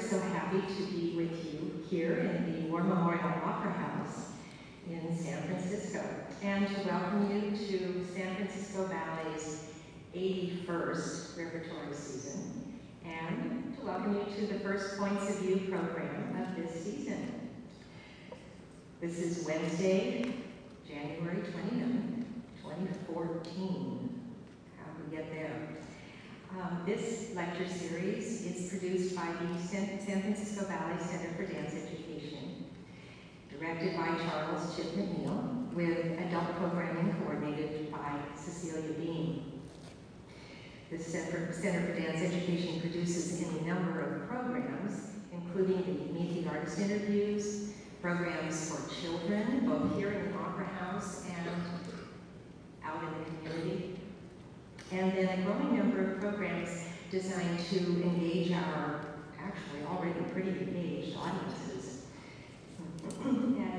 so happy to be with you here in the War Memorial Opera House in San Francisco and to welcome you to San Francisco Ballet's 81st repertory season and to welcome you to the first Points of View program of this season. This is Wednesday, January 29, 2014. How do we get there? Um, this lecture series is produced by the San, San Francisco Ballet Center for Dance Education, directed by Charles Chip McNeil, with adult programming coordinated by Cecilia Bean. The Center, Center for Dance Education produces any number of programs, including the Meet the Artist interviews, programs for children, both here in the Opera House and out in the community, and then a growing number of programs designed to engage our actually already pretty engaged audiences.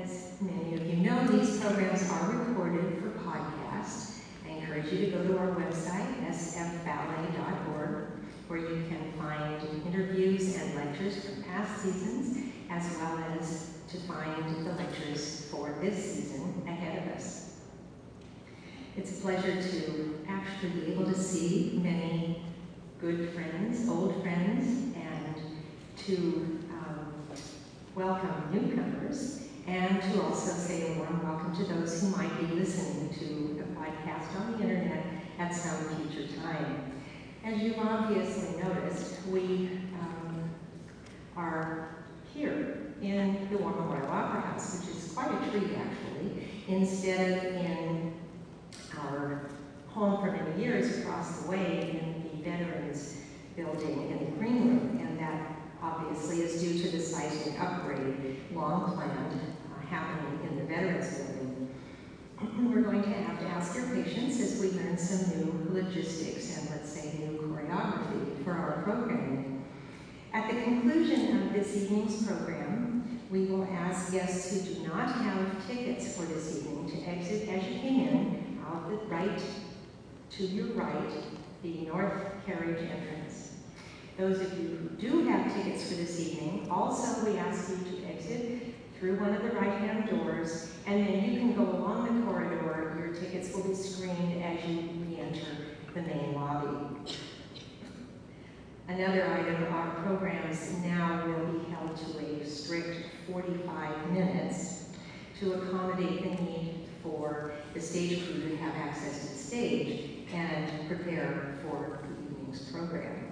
As many of you know, these programs are recorded for podcast. I encourage you to go to our website, sfballet.org, where you can find interviews and lectures from past seasons, as well as to find the lectures for this season ahead of us. It's a pleasure to actually be able to see many good friends, old friends, and to um, welcome newcomers, and to also say a warm welcome to those who might be listening to the podcast on the internet at some future time. As you've obviously noticed, we um, are here in the War Memorial Opera House, which is quite a treat actually, instead of in our home for many years across the way in the Veterans Building in the Green Room, and that obviously is due to the seismic upgrade long planned uh, happening in the Veterans Building. We're going to have to ask your patience as we learn some new logistics and let's say new choreography for our programming. At the conclusion of this evening's program, we will ask guests who do not have tickets for this evening to exit as you came in the right, to your right, the north carriage entrance. Those of you who do have tickets for this evening, also we ask you to exit through one of the right-hand doors, and then you can go along the corridor. Your tickets will be screened as you re-enter the main lobby. Another item, our programs now will be held to a strict 45 minutes to accommodate the need for the stage crew to have access to the stage and prepare for the evening's program.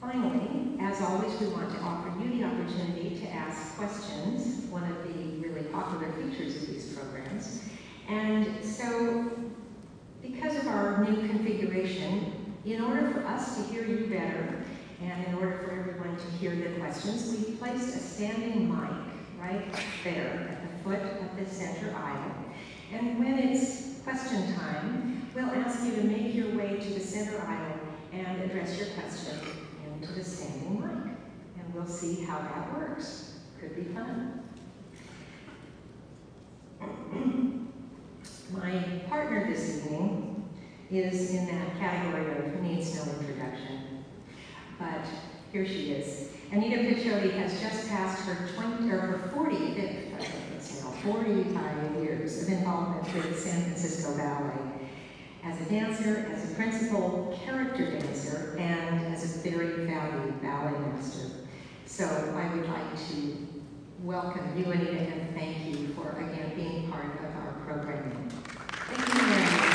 Finally, as always, we want to offer you the opportunity to ask questions, one of the really popular features of these programs. And so, because of our new configuration, in order for us to hear you better, and in order for everyone to hear the questions, we've placed a standing mic right there foot of the center aisle. And when it's question time, we'll ask you to make your way to the center aisle and address your question into the standing mic. And we'll see how that works. Could be fun. My partner this evening is in that category of needs no introduction. But here she is. Anita Paciotti has just passed her 20 or her 45th, Now 45 years of involvement with the San Francisco Ballet as a dancer, as a principal character dancer, and as a very valued ballet master. So I would like to welcome you, Anita, and thank you for, again, being part of our programming. Thank you very much.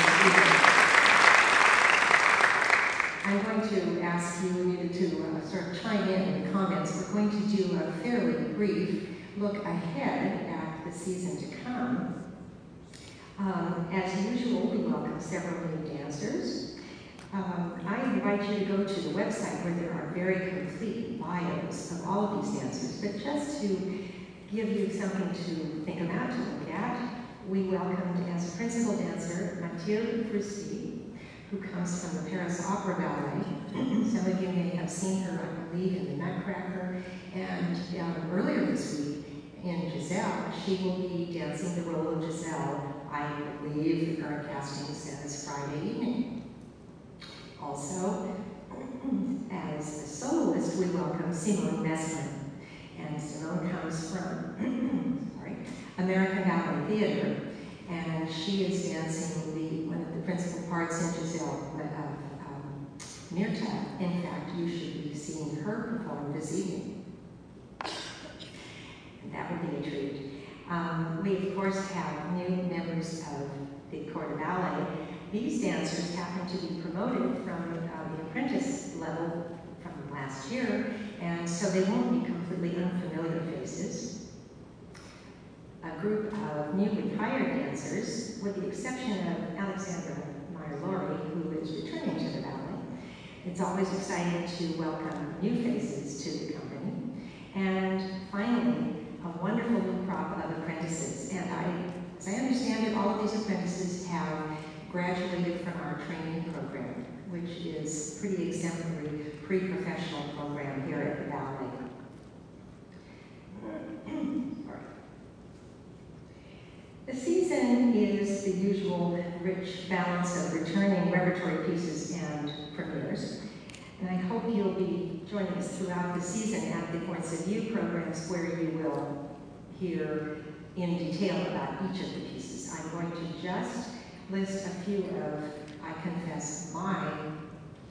I'm going to ask you to uh, sort of chime in the comments. We're going to do a fairly brief look ahead the season to come. Um, as usual, we welcome several new dancers. Um, I invite you to go to the website where there are very complete bios of all of these dancers, but just to give you something to think about, to look at, we welcomed as principal dancer Mathilde Froustey, who comes from the Paris Opera Ballet. Some of you may have seen her, I believe, in The Nutcracker. And um, earlier this week in Giselle, she will be dancing the role of Giselle, I believe the current casting says Friday evening. Also, As a soloist, we welcome Simone Messmer. And Simone comes from sorry, American Ballet Theater, and she is dancing the, one of the principal parts in Giselle of um, Myrtha. In fact, you should be seeing her perform this evening. Um, we, of course, have new members of the Corps de Ballet. These dancers happen to be promoted from uh, the apprentice level from last year, and so they won't be completely unfamiliar faces. A group of newly hired dancers, with the exception of Alexandra Meyer-Laurie, who is returning to the ballet. It's always exciting to welcome new faces to the company. And finally, a wonderful crop of apprentices. And I, as I understand it, all of these apprentices have graduated from our training program, which is pretty exemplary pre-professional program here at the Ballet. the season is the usual rich balance of returning repertory pieces and premieres. And I hope you'll be joining us throughout the season at the Points of View programs where you will hear in detail about each of the pieces. I'm going to just list a few of, I confess, my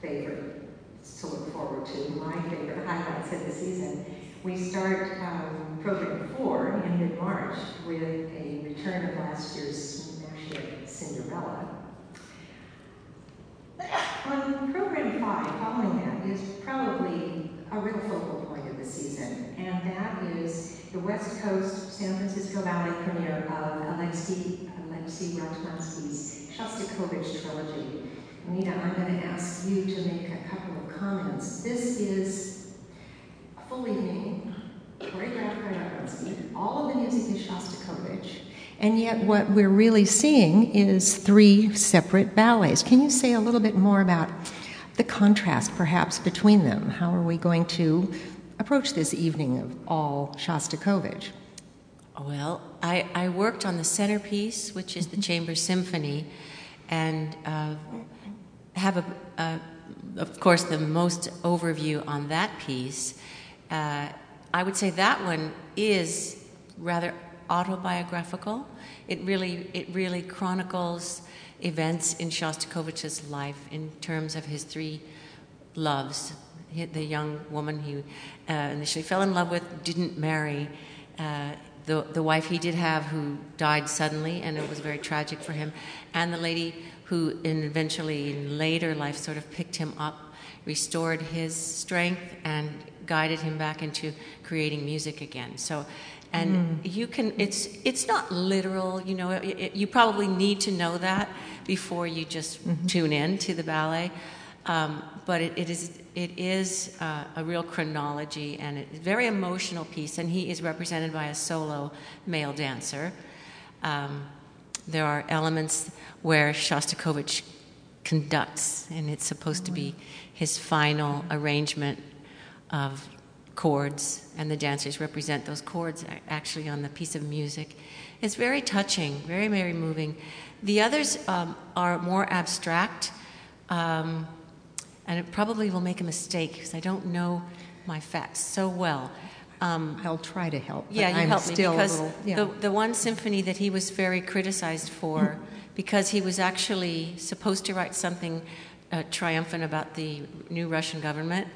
favorite to look forward to, my favorite highlights of the season. We start um, program four in mid-March with a return of last year's smash hit Cinderella. On program five, following that, is probably a real focal point of the season, and that is the West Coast San Francisco Ballet premiere of Alexei, Alexei Ratmansky's Shostakovich trilogy. Anita, I'm going to ask you to make a couple of comments. This is a full evening, choreographed by. All of the music is Shostakovich. And yet, what we're really seeing is three separate ballets. Can you say a little bit more about the contrast, perhaps, between them? How are we going to approach this evening of all Shostakovich? Well, I, I worked on the centerpiece, which is the mm-hmm. Chamber Symphony, and uh, have, a, uh, of course, the most overview on that piece. Uh, I would say that one is rather autobiographical. It really, it really chronicles events in Shostakovich's life in terms of his three loves. The young woman he uh, initially fell in love with didn't marry. Uh, the, the wife he did have who died suddenly, and it was very tragic for him. And the lady who in eventually in later life sort of picked him up, restored his strength, and guided him back into creating music again. So and mm. you can it's it's not literal you know it, it, you probably need to know that before you just mm-hmm. tune in to the ballet um, but it, it is it is uh, a real chronology and a very emotional piece and he is represented by a solo male dancer um, there are elements where shostakovich conducts and it's supposed to be his final arrangement of chords, and the dancers represent those chords actually on the piece of music. It's very touching, very, very moving. The others um, are more abstract, um, and it probably will make a mistake because I don't know my facts so well. Um, I'll try to help. Yeah, you I'm help me because little, yeah. the, the one symphony that he was very criticized for, because he was actually supposed to write something uh, triumphant about the new Russian government,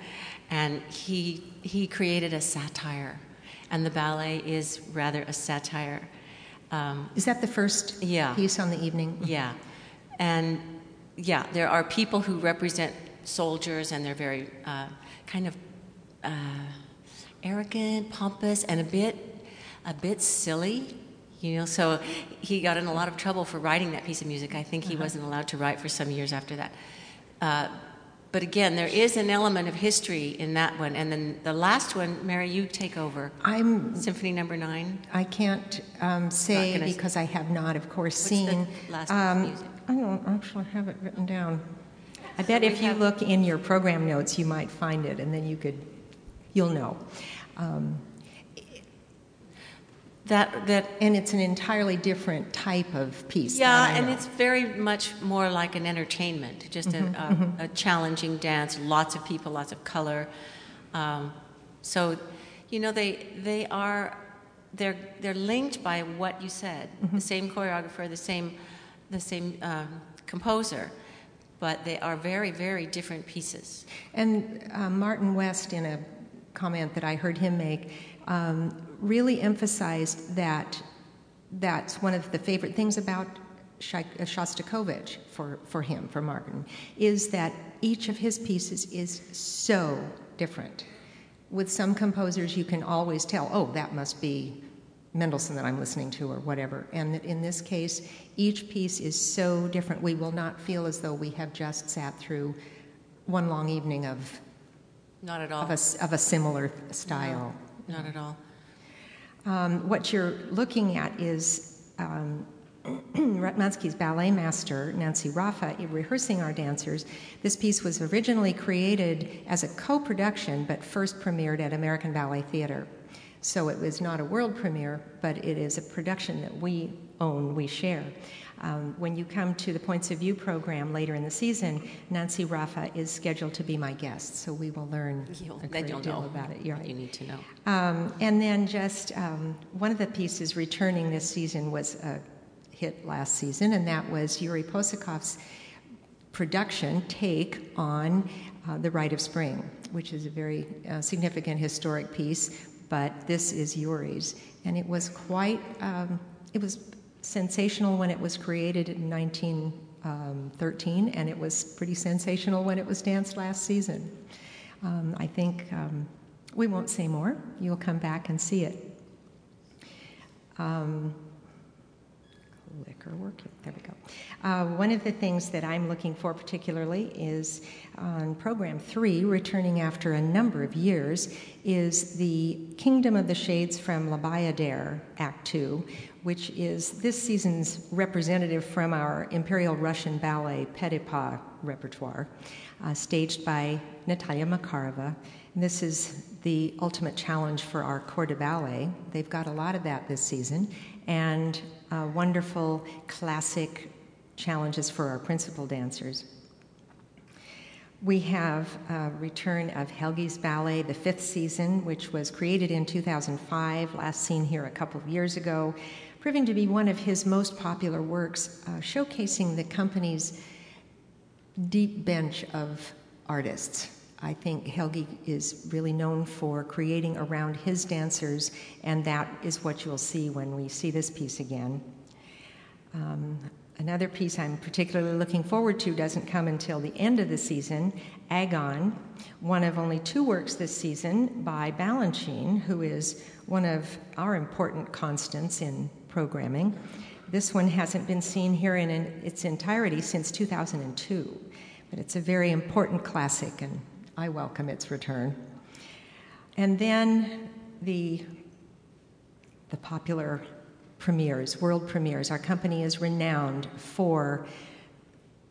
and he he created a satire, and the ballet is rather a satire. Um, is that the first yeah. piece on the evening? Yeah, and yeah, there are people who represent soldiers, and they're very uh, kind of uh, arrogant, pompous, and a bit a bit silly. You know, so he got in a lot of trouble for writing that piece of music. I think he uh-huh. wasn't allowed to write for some years after that. Uh, but again, there is an element of history in that one. And then the last one, Mary, you take over. I'm Symphony Number Nine. I can't um, say because I have not, of course, What's seen. The last um, music? I don't actually have it written down. I bet so if you look in your program notes, you might find it, and then you could, you'll know. Um, that that And it's an entirely different type of piece. yeah, and it's very much more like an entertainment, just a, a, a challenging dance. Lots of people, lots of color. Um, so, you know, they they are they're they're linked by what you said. The same choreographer, the same the same um, composer, but they are very very different pieces. And uh, Martin West, in a comment that I heard him make, um, really emphasized that that's one of the favorite things about uh, Shostakovich for, for him, for Martin, is that each of his pieces is so different. With some composers, you can always tell, oh, that must be Mendelssohn that I'm listening to, or whatever. And that in this case, each piece is so different. We will not feel as though we have just sat through one long evening of, Not at all. of, a, of a similar style. Not at all. Um, what you're looking at is um, Ratmansky's ballet master, Nancy Raffa, rehearsing our dancers. This piece was originally created as a co production, but first premiered at American Ballet Theater. So it was not a world premiere, but it is a production that we own, we share. Um, when you come to the Points of View program later in the season, Nancy Raffa is scheduled to be my guest, so we will learn You'll, a great you'll deal know about it. You're right. you need to know. Um, and then just um, one of the pieces returning this season was a hit last season, and that was Yuri Possokhov's production take on uh, The Rite of Spring, which is a very uh, significant historic piece, but this is Yuri's. And it was quite, um, it was sensational when it was created in 1913, and it was pretty sensational when it was danced last season. Um, I think um, we won't say more. You'll come back and see it. Um, clicker working. There we go. Uh, one of the things that I'm looking for particularly is on program three, returning after a number of years, is the Kingdom of the Shades from La Bayadere, Act Two, which is this season's representative from our Imperial Russian Ballet Petipa repertoire, uh, staged by Natalia Makarova. And this is the ultimate challenge for our corps de ballet. They've got a lot of that this season, and uh, wonderful classic challenges for our principal dancers. We have a return of Helgi's Ballet, the fifth season, which was created in 2005, last seen here a couple of years ago, proving to be one of his most popular works, uh, showcasing the company's deep bench of artists. I think Helgi is really known for creating around his dancers, and that is what you'll see when we see this piece again. Um, another piece I'm particularly looking forward to doesn't come until the end of the season Agon, one of only two works this season by Balanchine, who is one of our important constants in programming. This one hasn't been seen here in its entirety since 2002, but it's a very important classic, and I welcome its return. And then the, the popular premieres, world premieres. Our company is renowned for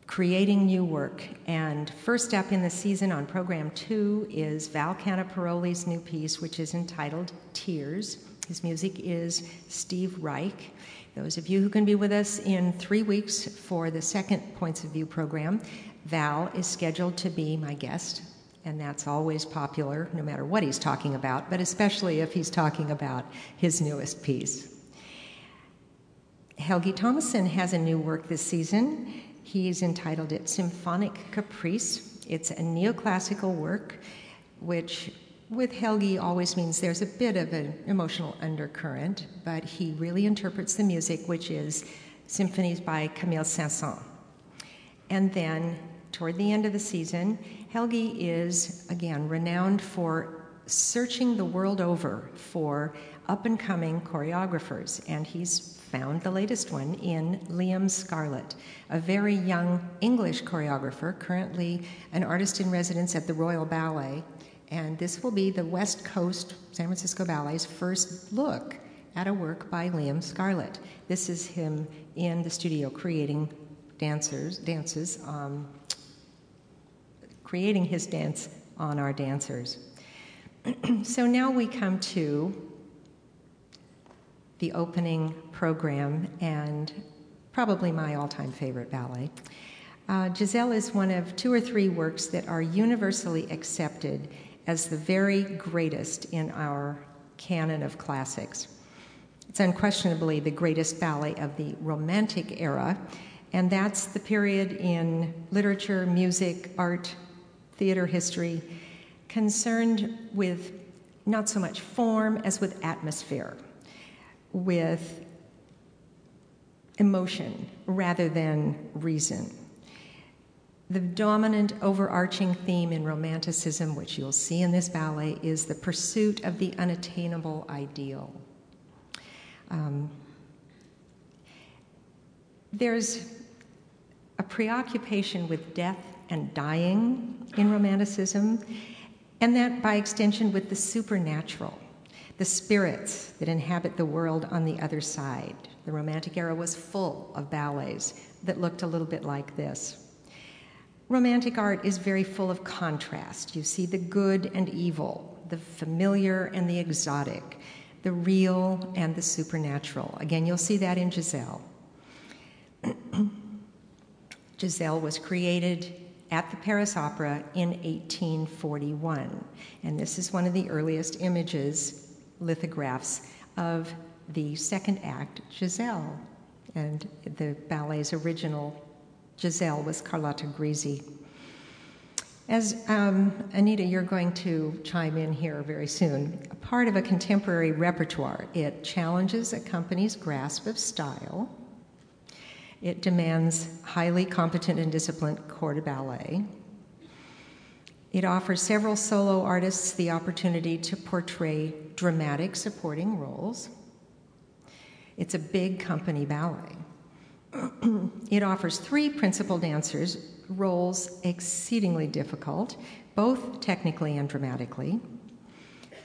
creating new work. And first up in the season on program two is Val Caniparoli's new piece, which is entitled Tears. His music is Steve Reich. Those of you who can be with us in three weeks for the second Points of View program, Val is scheduled to be my guest, and that's always popular no matter what he's talking about, but especially if he's talking about his newest piece. Helgi Tomasson has a new work this season. He's entitled it Symphonic Caprice. It's a neoclassical work, which with Helgi always means there's a bit of an emotional undercurrent, but he really interprets the music, which is symphonies by Camille Saint-Saëns. And then, toward the end of the season, Helgi is, again, renowned for searching the world over for up and coming choreographers, and he's found the latest one in Liam Scarlett, a very young English choreographer, currently an artist in residence at the Royal Ballet. And this will be the West Coast San Francisco Ballet's first look at a work by Liam Scarlett. This is him in the studio creating dancers, dances, um, creating his dance on our dancers. so now we come to the opening program and probably my all time favorite ballet. Uh, Giselle is one of two or three works that are universally accepted as the very greatest in our canon of classics. It's unquestionably the greatest ballet of the Romantic era, and that's the period in literature, music, art, theater history concerned with not so much form as with atmosphere, with emotion rather than reason. The dominant overarching theme in Romanticism, which you'll see in this ballet, is the pursuit of the unattainable ideal. Um, there's a preoccupation with death and dying in Romanticism, and that by extension with the supernatural, the spirits that inhabit the world on the other side. The Romantic era was full of ballets that looked a little bit like this. Romantic art is very full of contrast. You see the good and evil, the familiar and the exotic, the real and the supernatural. Again, you'll see that in Giselle. Giselle was created at the Paris Opera in 1841, and this is one of the earliest images, lithographs, of the second act, Giselle. And the ballet's original Giselle was Carlotta Grisi. As um, Anita, you're going to chime in here very soon. Part of a contemporary repertoire, it challenges a company's grasp of style. It demands highly competent and disciplined corps de ballet. It offers several solo artists the opportunity to portray dramatic supporting roles. It's a big company ballet. It offers three principal dancers, roles exceedingly difficult, both technically and dramatically.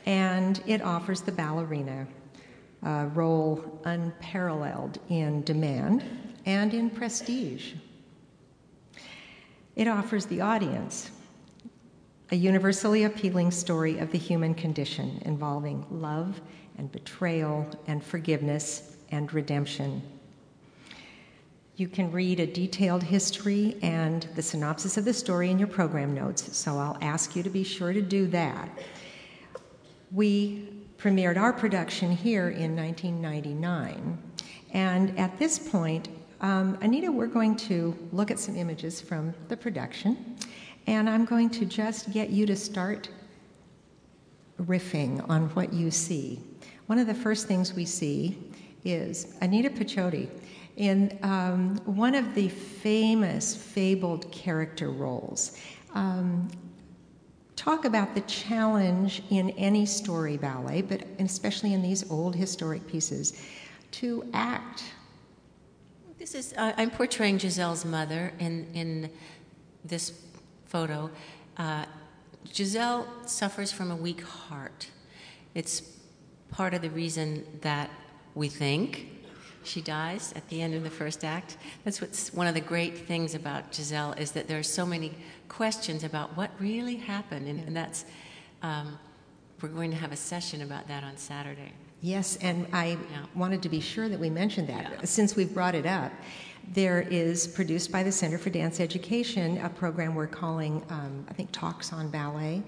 And it offers the ballerina a role unparalleled in demand and in prestige. It offers the audience a universally appealing story of the human condition involving love and betrayal and forgiveness and redemption. You can read a detailed history and the synopsis of the story in your program notes, so I'll ask you to be sure to do that. We premiered our production here in 1999, and at this point, um, Anita, we're going to look at some images from the production, and I'm going to just get you to start riffing on what you see. One of the first things we see is Anita Paciotti in um, one of the famous fabled character roles. Um, talk about the challenge in any story ballet, but especially in these old historic pieces, to act. This is uh, I'm portraying Giselle's mother in in this photo. Uh, Giselle suffers from a weak heart. It's part of the reason that we think she dies at the end of the first act. That's what's one of the great things about Giselle is that there are so many questions about what really happened, and, and that's um, we're going to have a session about that on Saturday. Yes, and I yeah. wanted to be sure that we mentioned that yeah. since we've brought it up. There is produced by the Center for Dance Education a program we're calling, um, I think, Talks on Ballet.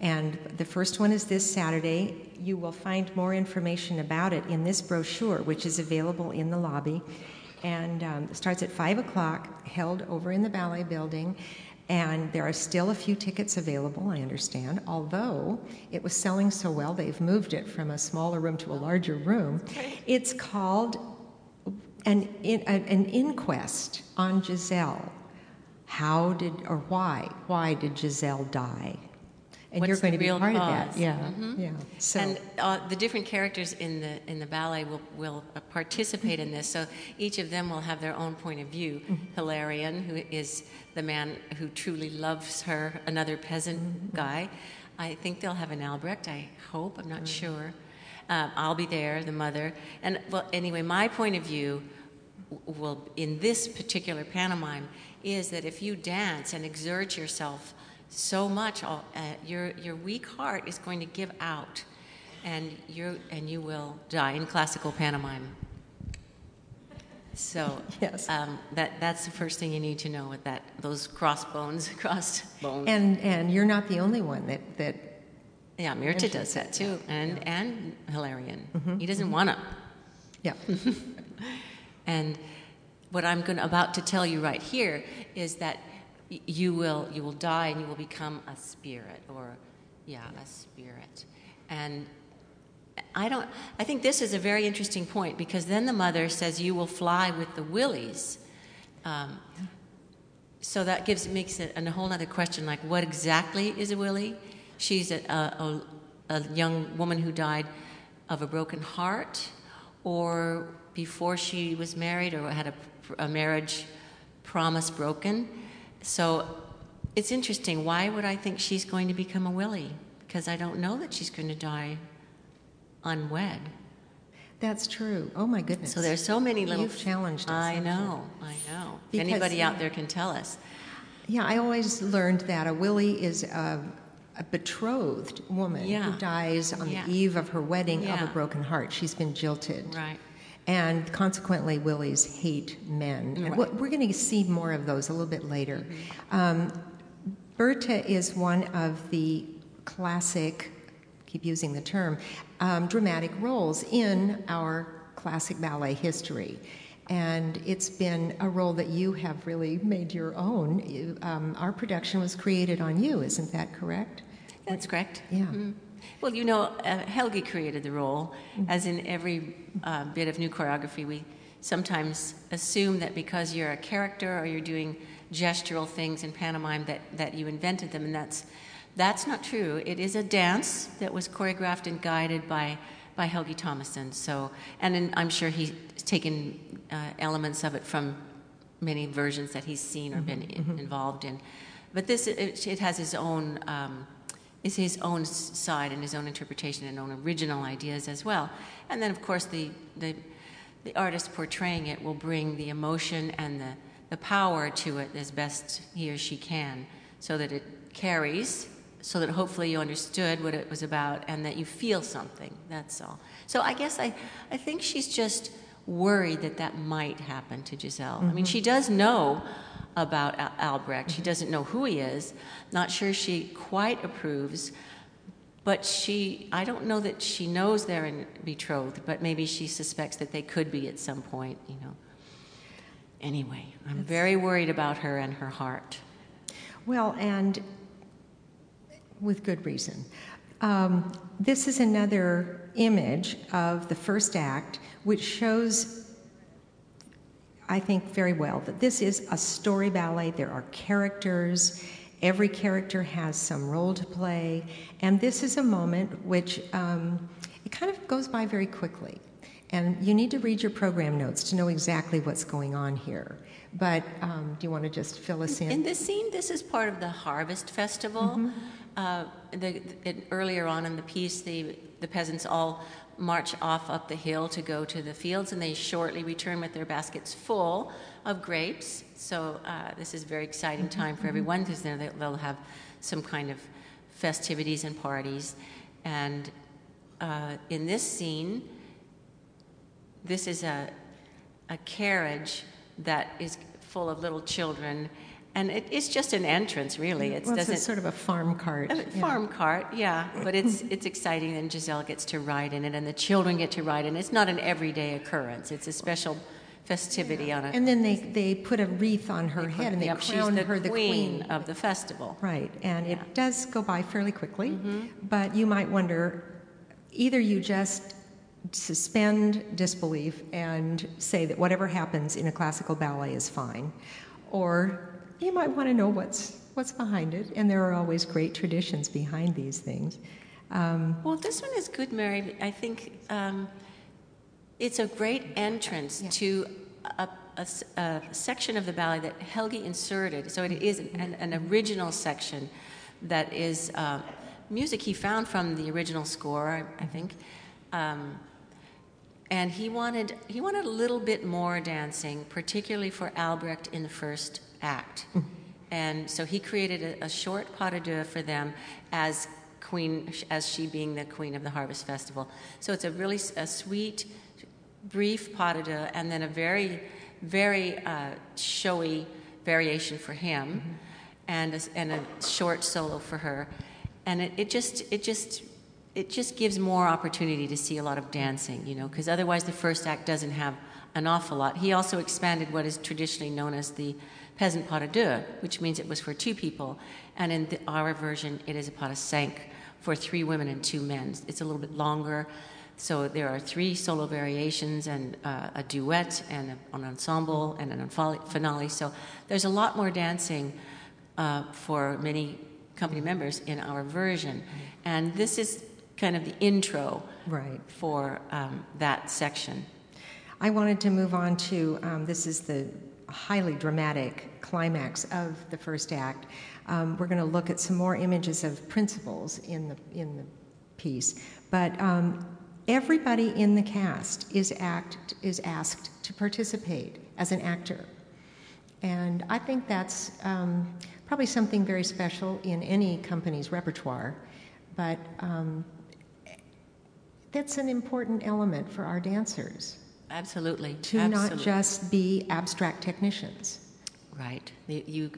And the first one is this Saturday. You will find more information about it in this brochure, which is available in the lobby. And um, starts at 5 o'clock, held over in the ballet building. And there are still a few tickets available, I understand, although it was selling so well, they've moved it from a smaller room to a larger room. It's called an, an inquest on Giselle. How did, or why, why did Giselle die? And What's you're going to be part cause? of that, yeah, mm-hmm. yeah. So. And uh, the different characters in the in the ballet will will participate in this. So each of them will have their own point of view. Mm-hmm. Hilarion, who is the man who truly loves her, another peasant mm-hmm. guy. I think they'll have an Albrecht. I hope. I'm not sure. Um, I'll be there, the mother. And well, anyway, my point of view will in this particular pantomime is that if you dance and exert yourself so much, uh, your your weak heart is going to give out, and you and you will die in classical pantomime. So Yes. um, that that's the first thing you need to know with that those crossbones, crossed bones. And and you're not the only one that that yeah, Myrtha does that too, and and Hilarion. Mm-hmm, He doesn't want to. yeah. And what I'm going about to tell you right here is that y- you will you will die and you will become a spirit or yeah, a spirit. And I don't I think this is a very interesting point because then the mother says you will fly with the wilis. Um, so that gives makes it a whole other question like what exactly is a wili? She's a, a, a, young woman who died of a broken heart or before she was married or had a, a marriage promise broken. So it's interesting. Why would I think she's going to become a wili? Because I don't know that she's going to die unwed. That's true. Oh my goodness. So there's so many little. You've challenged us. I haven't you? know. I know. If Because- anybody out there can tell us. Yeah, I always learned that a wili is a, a betrothed woman Yeah. who dies on Yeah. the eve of her wedding of a broken heart. She's been jilted. Right. And consequently, wilis hate men. And Right. Mm-hmm. what- we're going to see more of those a little bit later. Um, Berthe is one of the classic, keep using the term, um, dramatic roles in our classic ballet history. And it's been a role that you have really made your own. You, um, our production was created on you, isn't that correct? That's correct. Yeah. Mhm. Well, you know, uh, Helgi created the role. As in every uh, bit of new choreography, we sometimes assume that because you're a character or you're doing gestural things in pantomime that, that you invented them, and that's that's not true. It is a dance that was choreographed and guided by by Helgi Tomasson. So, and then I'm sure he's taken uh, elements of it from many versions that he's seen or been in, involved in. But this, it, it has his own, um, is his own side and his own interpretation and own original ideas as well. And then, of course, the, the, the artist portraying it will bring the emotion and the, the power to it as best he or she can so that it carries, so that hopefully you understood what it was about and that you feel something. That's all. So I guess I, I think she's just worried that that might happen to Giselle. I mean, mm-hmm. she does know about Albrecht. She doesn't know who he is. Not sure she quite approves. But she, I don't know that she knows they're in betrothed, but maybe she suspects that they could be at some point, you know. Anyway, I'm very worried about her and her heart. Well, and with good reason. Um, this is another image of the first act, which shows, I think, very well that this is a story ballet. There are characters. Every character has some role to play. And this is a moment which um, it kind of goes by very quickly. And you need to read your program notes to know exactly what's going on here. But um, do you want to just fill us in? In this scene, this is part of the Harvest Festival. Uh, the, it, earlier on in the piece, the, the peasants all march off up the hill to go to the fields, and they shortly return with their baskets full of grapes. So uh, this is a very exciting time for everyone because they'll, they'll have some kind of festivities and parties. And uh, in this scene, this is a, a carriage that is full of little children, and it, it's just an entrance, really. It well, doesn't sort of a farm cart. a yeah. farm cart, yeah, but it's it's exciting, and Giselle gets to ride in it, and the children get to ride in it. It's not an everyday occurrence; it's a special festivity on a. And then they, they put a wreath on her head and they Yep, the her the queen queen. of the festival. Right, and Yeah. it does go by fairly quickly, Mm-hmm. but you might wonder either you just suspend disbelief and say that whatever happens in a classical ballet is fine, or you might want to know what's, what's behind it, and there are always great traditions behind these things. Um, Well, this one is good, Mary. I think um, it's a great entrance to a section of the ballet that Helgi inserted. So it is an, an original section that is uh, music he found from the original score, I, I think. Um, and he wanted he wanted a little bit more dancing, particularly for Albrecht in the first act. and so he created a, a short pas de deux for them as queen, as she being the queen of the harvest festival. So it's a really a sweet, brief pas de deux, and then a very, very uh, showy variation for him, and a, and a short solo for her, and it, it just it just it just gives more opportunity to see a lot of dancing, you know, because otherwise the first act doesn't have an awful lot. He also expanded what is traditionally known as the peasant pas de deux, which means it was for two people, and in the, our version it is a pas de cinq for three women and two men. It's a little bit longer. So there are three solo variations and uh, a duet and a, an ensemble and an finale. So there's a lot more dancing uh, for many company members in our version. And this is kind of the intro Right. for um, that section. I wanted to move on to um, this is the highly dramatic climax of the first act. Um, we're going to look at some more images of principals in the in the piece, but um, everybody in the cast is act is asked to participate as an actor, and I think that's um, probably something very special in any company's repertoire, but. Um, that's an important element for our dancers Absolutely. to Absolutely. not just be abstract technicians. Right. You,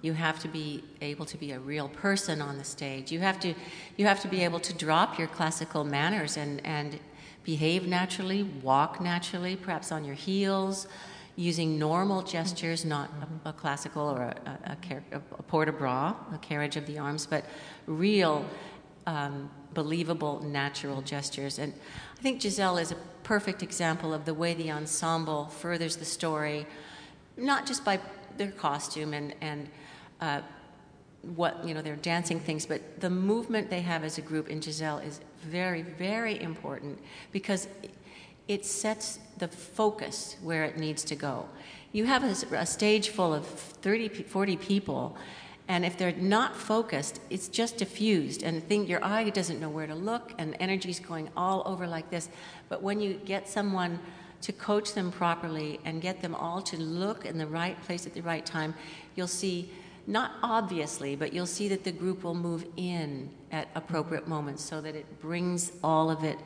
you have to be able to be a real person on the stage. You have to you have to be able to drop your classical manners and and behave naturally, walk naturally, perhaps on your heels, using normal gestures, not a, a classical or a, a, a, a port de bras, a carriage of the arms, but real, um, believable, natural gestures. And I think Giselle is a perfect example of the way the ensemble furthers the story not just by their costume and and uh, what you know their dancing things, but the movement they have as a group in Giselle is very very important because it sets the focus where it needs to go. You have a, a stage full of 30, 40 people. And if they're not focused, it's just diffused, and think your eye doesn't know where to look, and energy's going all over like this. But when you get someone to coach them properly and get them all to look in the right place at the right time, you'll see, not obviously, but you'll see that the group will move in at appropriate moments so that it brings all of it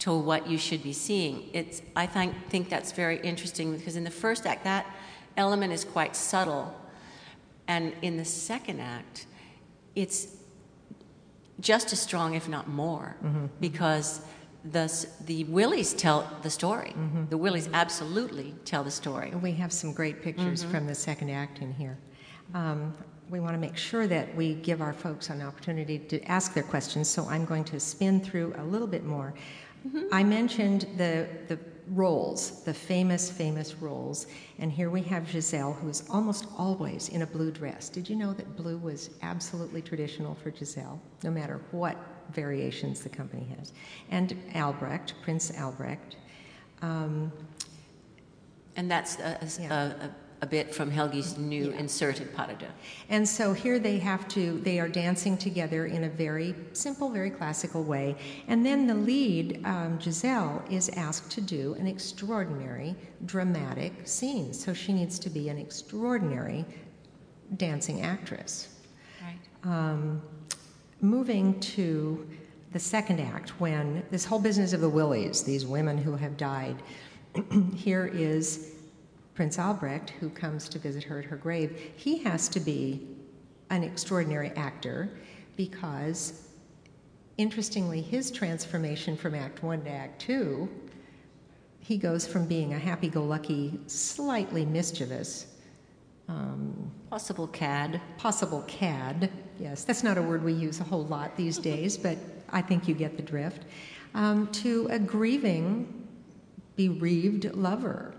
to what you should be seeing. It's, I think, think that's very interesting because in the first act, that element is quite subtle. And in the second act, it's just as strong, if not more, mm-hmm. because the, the Wilis tell the story. Mm-hmm. The Wilis absolutely tell the story. We have some great pictures mm-hmm. from the second act in here. Um, we want to make sure that we give our folks an opportunity to ask their questions, so I'm going to spin through a little bit more. I mentioned the, the roles, the famous, famous roles, and here we have Giselle, who is almost always in a blue dress. Did you know that blue was absolutely traditional for Giselle, no matter what variations the company has? And Albrecht, Prince Albrecht. Um, And that's a, a- Yeah. a, a, a bit from Helgi's new Yeah. inserted pas de deux. And so here they have to, they are dancing together in a very simple, very classical way. And then the lead, um, Giselle, is asked to do an extraordinary dramatic scene. So she needs to be an extraordinary dancing actress. Right. Um, moving to the second act, when this whole business of the Wilis, these women who have died, here is Prince Albrecht who comes to visit her at her grave. He has to be an extraordinary actor because, interestingly, his transformation from Act One to Act Two, he goes from being a happy go lucky, slightly mischievous, um, Possible cad. possible cad. Yes, that's not a word we use a whole lot these days, but I think you get the drift. Um, to a grieving, bereaved lover.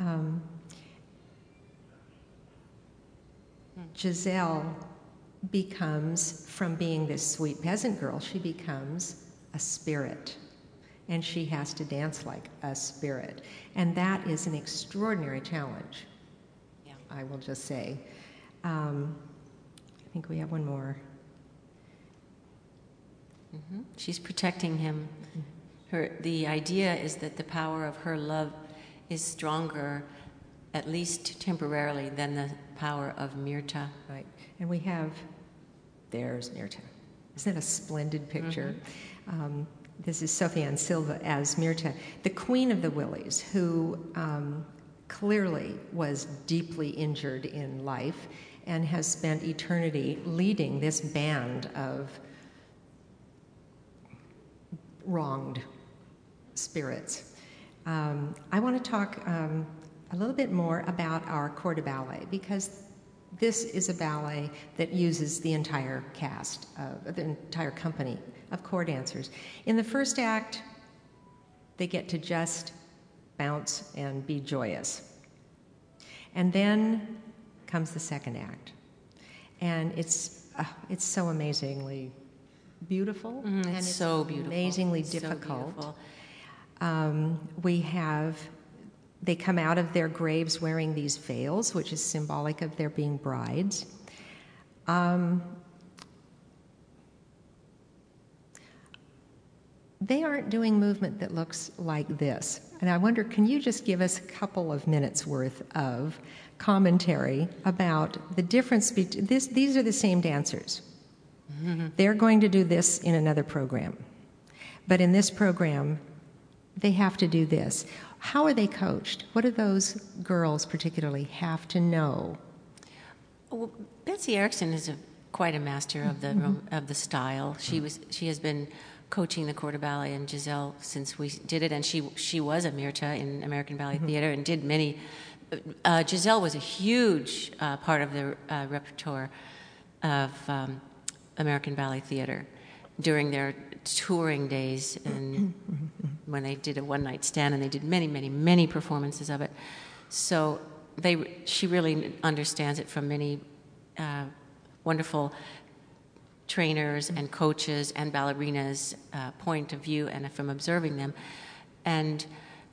Um, Giselle becomes, from being this sweet peasant girl, she becomes a spirit. And she has to dance like a spirit. And that is an extraordinary challenge. Yeah. I will just say. Um, I think we have one more. hmm She's protecting him. Her, the idea is that the power of her love is stronger, at least temporarily, than the power of Myrtha. Right. And we have, there's Myrtha. Isn't that a splendid picture? Um, this is Sofiane Sylve as Mirta, the queen of the Wilis, who um, clearly was deeply injured in life and has spent eternity leading this band of wronged spirits. Um, I want to talk um, a little bit more about our corps de ballet because this is a ballet that uses the entire cast, of, the entire company of corps dancers. In the first act, they get to just bounce and be joyous. And then comes the second act. And it's, uh, it's so amazingly beautiful. Mm, and it's so beautiful. amazingly So difficult. beautiful. Um, we have, they come out of their graves wearing these veils, which is symbolic of their being brides. Um, they aren't doing movement that looks like this. And I wonder, can you just give us a couple of minutes worth of commentary about the difference between this? These are the same dancers. They're going to do this in another program. But in this program, they have to do this. How are they coached? What do those girls particularly have to know? Well, Betsy Erickson is a, quite a master of the Mm-hmm. of the style. She was she has been coaching the corps de ballet and Giselle since we did it, and she she was a Myrtha in American Ballet Mm-hmm. Theater and did many. Uh, Giselle was a huge uh, part of the uh, repertoire of um, American Ballet Theater during their touring days and when they did a one night stand and they did many many many performances of it. So they she really understands it from many uh, wonderful trainers and coaches and ballerinas uh, point of view and from observing them. And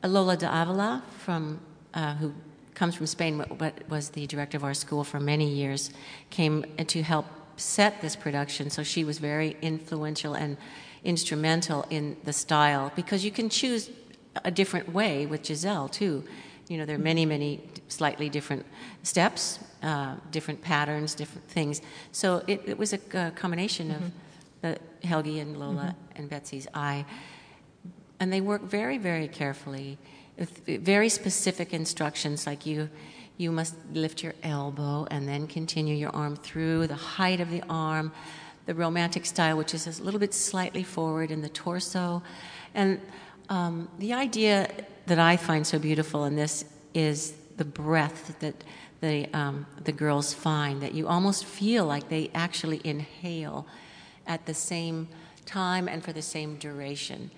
Lola de Avila from uh, who comes from Spain but was the director of our school for many years came to help set this production so she was very influential and instrumental in the style because you can choose a different way with Giselle too. You know, there are many, many slightly different steps, uh, different patterns, different things. So it, it was a, uh combination of the Helgi and Lola and Betsy's eye, and they work very, very carefully, with very specific instructions like you. You must lift your elbow and then continue your arm through the height of the arm, the romantic style, which is a little bit slightly forward in the torso. And um, the idea that I find so beautiful in this is the breath that the, um, the girls find, that you almost feel like they actually inhale at the same time and for the same duration.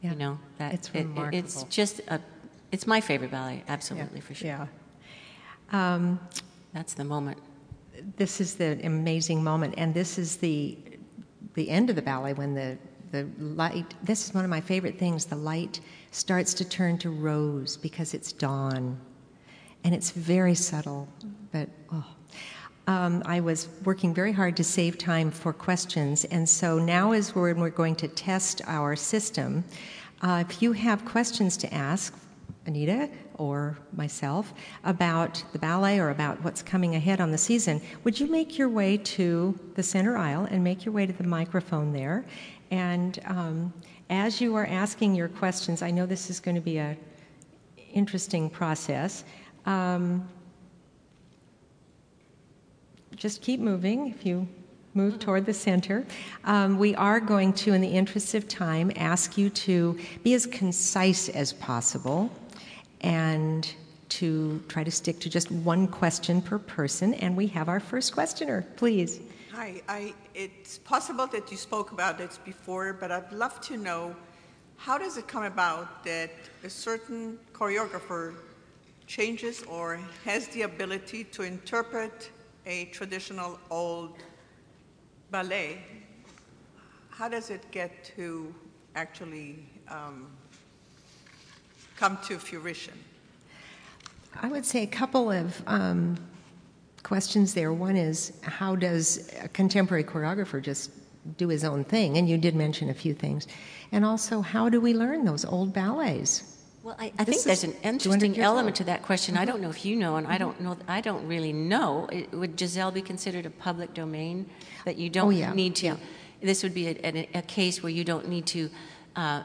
Yeah. You know, that It's it- it- it's just a, it's my favorite ballet, absolutely, for sure. Yeah. Um, That's the moment. this is the amazing moment, and this is the the end of the ballet when the the light. This is one of my favorite things. The light starts to turn to rose because it's dawn, and it's very subtle, but oh. Um, I was working very hard to save time for questions, and so now is when we're going to test our system. Uh, if you have questions to ask, Anita or myself, about the ballet or about what's coming ahead on the season, would you make your way to the center aisle and make your way to the microphone there? And um, as you are asking your questions, I know this is going to be a interesting process. Um, just keep moving if you move toward the center. Um, we are going to, in the interest of time, ask you to be as concise as possible and to try to stick to just one question per person. And we have our first questioner, please. Hi, I, it's possible that you spoke about this before, but I'd love to know how does it come about that a certain choreographer changes or has the ability to interpret a traditional old ballet? How does it get to actually um, come to fruition? I would say a couple of um, questions there. One is how does a contemporary choreographer just do his own thing? And you did mention a few things. And also, how do we learn those old ballets? Well, I, I think there's an interesting element old. to that question. I don't know if you know, and I don't know. I don't really know. It, would Giselle be considered a public domain that you don't Oh, yeah, need to yeah. this would be a, a, a case where you don't need to uh,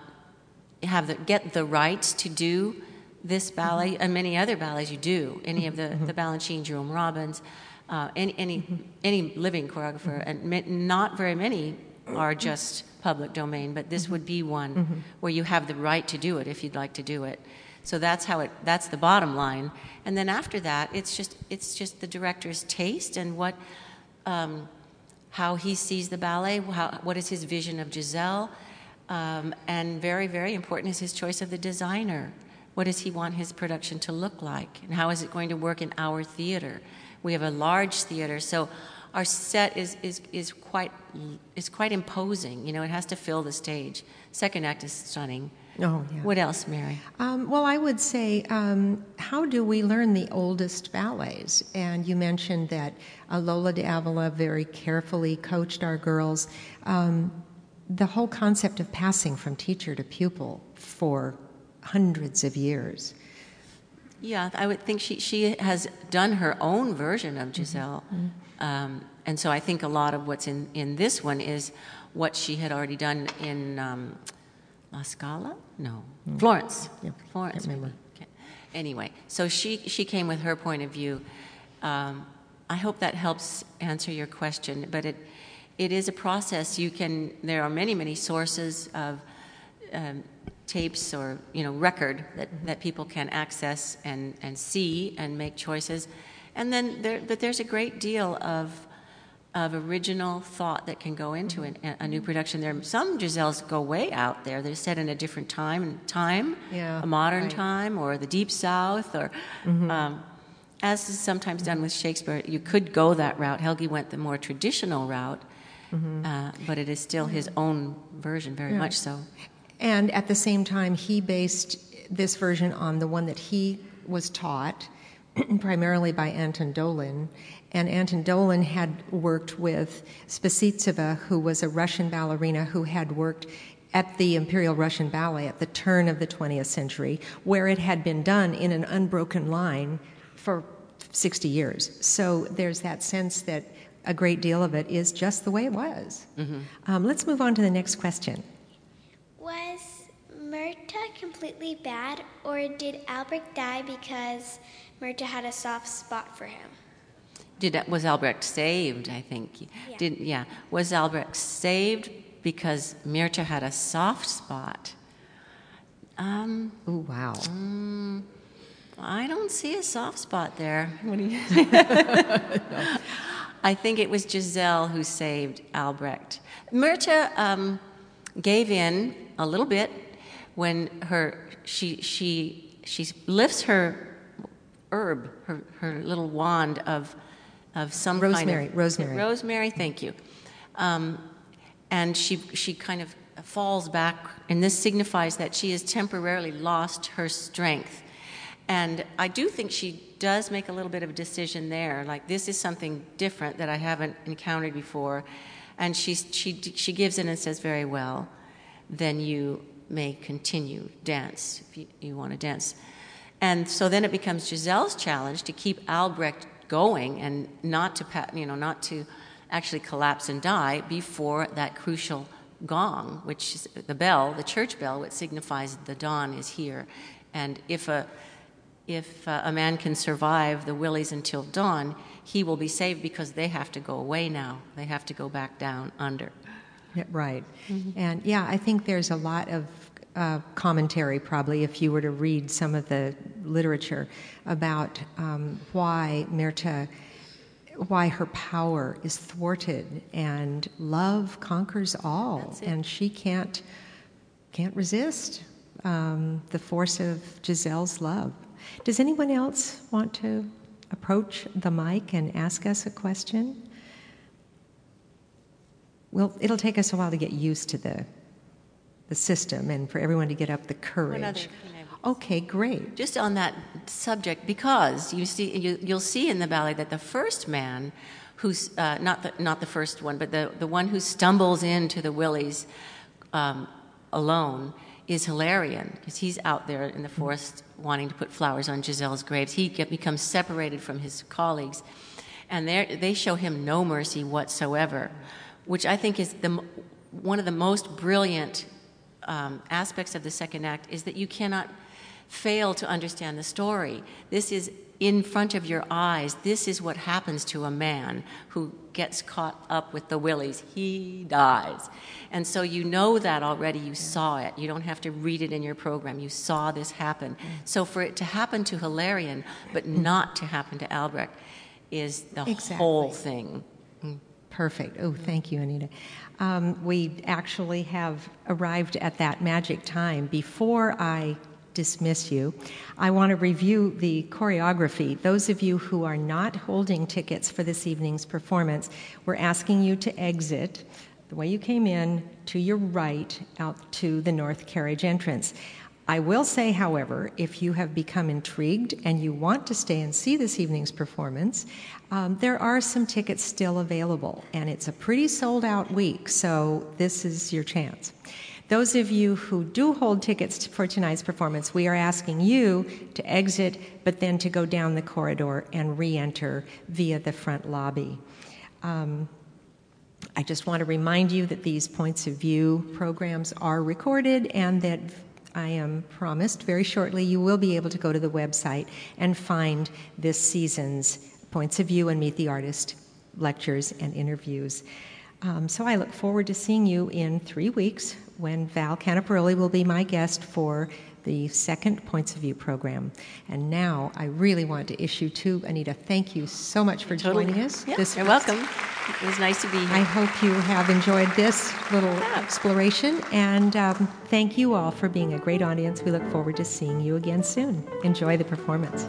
have the, get the rights to do this ballet and many other ballets you do. Any of the, the Balanchine, Jerome Robbins, uh, any, any, any living choreographer, and not very many are just public domain, but this would be one where you have the right to do it if you'd like to do it. So that's how it. That's the bottom line. And then after that, it's just it's just the director's taste and what, um, how he sees the ballet. How, what is his vision of Giselle, um, and very very important is his choice of the designer. What does he want his production to look like, and how is it going to work in our theater? We have a large theater, so our set is, is, is quite is quite imposing. You know, it has to fill the stage. Second act is stunning. Oh, yeah. What else, Mary? Um, well, I would say, um, how do we learn the oldest ballets? And you mentioned that uh, Lola de Avila very carefully coached our girls. Um, the whole concept of passing from teacher to pupil for hundreds of years. Yeah, I would think she, she has done her own version of Giselle. Um, and so I think a lot of what's in, in this one is what she had already done in um, La Scala? No, Florence. Yeah, Florence. Okay. Anyway, so she, she came with her point of view. Um, I hope that helps answer your question, but it, it is a process. You can, there are many, many sources of um, tapes or you know record that, that people can access and, and see and make choices and then there but there's a great deal of of original thought that can go into an, a new production there some Giselles go way out there they're set in a different time time Yeah, a modern right. Mm-hmm. time or the deep south or um, as is sometimes done with Shakespeare you could go that route Helgi went the more traditional route uh, but it is still his own version very Mm-hmm. Yeah. much so And at the same time, he based this version on the one that he was taught, primarily by Anton Dolin. And Anton Dolin had worked with Spessivtseva, who was a Russian ballerina who had worked at the Imperial Russian Ballet at the turn of the 20th century, where it had been done in an unbroken line for 60 years. So there's that sense that a great deal of it is just the way it was. Um, let's move on to the next question. Was Myrtha completely bad, or did Albrecht die because Myrtha had a soft spot for him? Did was Albrecht saved? I think. Yeah. Did yeah? Was Albrecht saved because Myrtha had a soft spot? Um, Oh, wow. I don't see a soft spot there. What do you? I think it was Giselle who saved Albrecht. Myrtha um, gave in a little bit when her she she she lifts her herb, her, her little wand of of some Rosemary, kind of rosemary. Rosemary, thank you. Um, and she she kind of falls back, and this signifies that she has temporarily lost her strength. And I do think she does make a little bit of a decision there, like this is something different that I haven't encountered before. And she's, she, she gives in and says, very well, then you may continue dance if you, you want to dance. And so then it becomes Giselle's challenge to keep Albrecht going and not to, you know, not to actually collapse and die before that crucial gong, which is the bell, the church bell, which signifies the dawn is here. And if a if uh, a man can survive the wilis until dawn, he will be saved because they have to go away now. They have to go back down under. Yeah, right. And yeah, I think there's a lot of uh, commentary, probably, if you were to read some of the literature about um, why Myrtha, why her power is thwarted and love conquers all, and she can't can't resist um, the force of Giselle's love. Does anyone else want to approach the mic and ask us a question? Well, it'll take us a while to get used to the the system and for everyone to get up the courage. other thing I would Okay, great. Just on that subject, because you see, you, you'll see in the ballet that the first man, who's uh, not the not the first one, but the the one who stumbles into the wilis um, alone, is Hilarion, because he's out there in the forest wanting to put flowers on Giselle's graves. He get, becomes separated from his colleagues, and they show him no mercy whatsoever. which I think is the, one of the most brilliant um, aspects of the second act, is that you cannot fail to understand the story. This is in front of your eyes. This is what happens to a man who gets caught up with the wilis. He dies. And so you know that already. You saw it. You don't have to read it in your program. You saw this happen. Mm. So for it to happen to Hilarion, but mm. not to happen to Albrecht, is the Exactly. whole thing. Mm. Perfect. Oh, thank you, Anita. Um, we actually have arrived at that magic time. Before I dismiss you, I want to review the choreography. Those of you who are not holding tickets for this evening's performance, we're asking you to exit the way you came in to your right out to the north carriage entrance. I will say, however, if you have become intrigued and you want to stay and see this evening's performance, um, there are some tickets still available, and it's a pretty sold out week, so this is your chance. Those of you who do hold tickets for tonight's performance, we are asking you to exit, but then to go down the corridor and re enter via the front lobby. Um, I just want to remind you that these points of view programs are recorded and that I am promised very shortly you will be able to go to the website and find this season's points of view and meet the artist lectures and interviews. Um, so I look forward to seeing you in three weeks when Val Caniparoli will be my guest for the second Points of View program. And now I really want to issue to Anita. Thank you so much for Totally. joining us. Yeah, This you're welcome. It was nice to be here. I hope you have enjoyed this little exploration, and um, thank you all for being a great audience. We look forward to seeing you again soon. Enjoy the performance.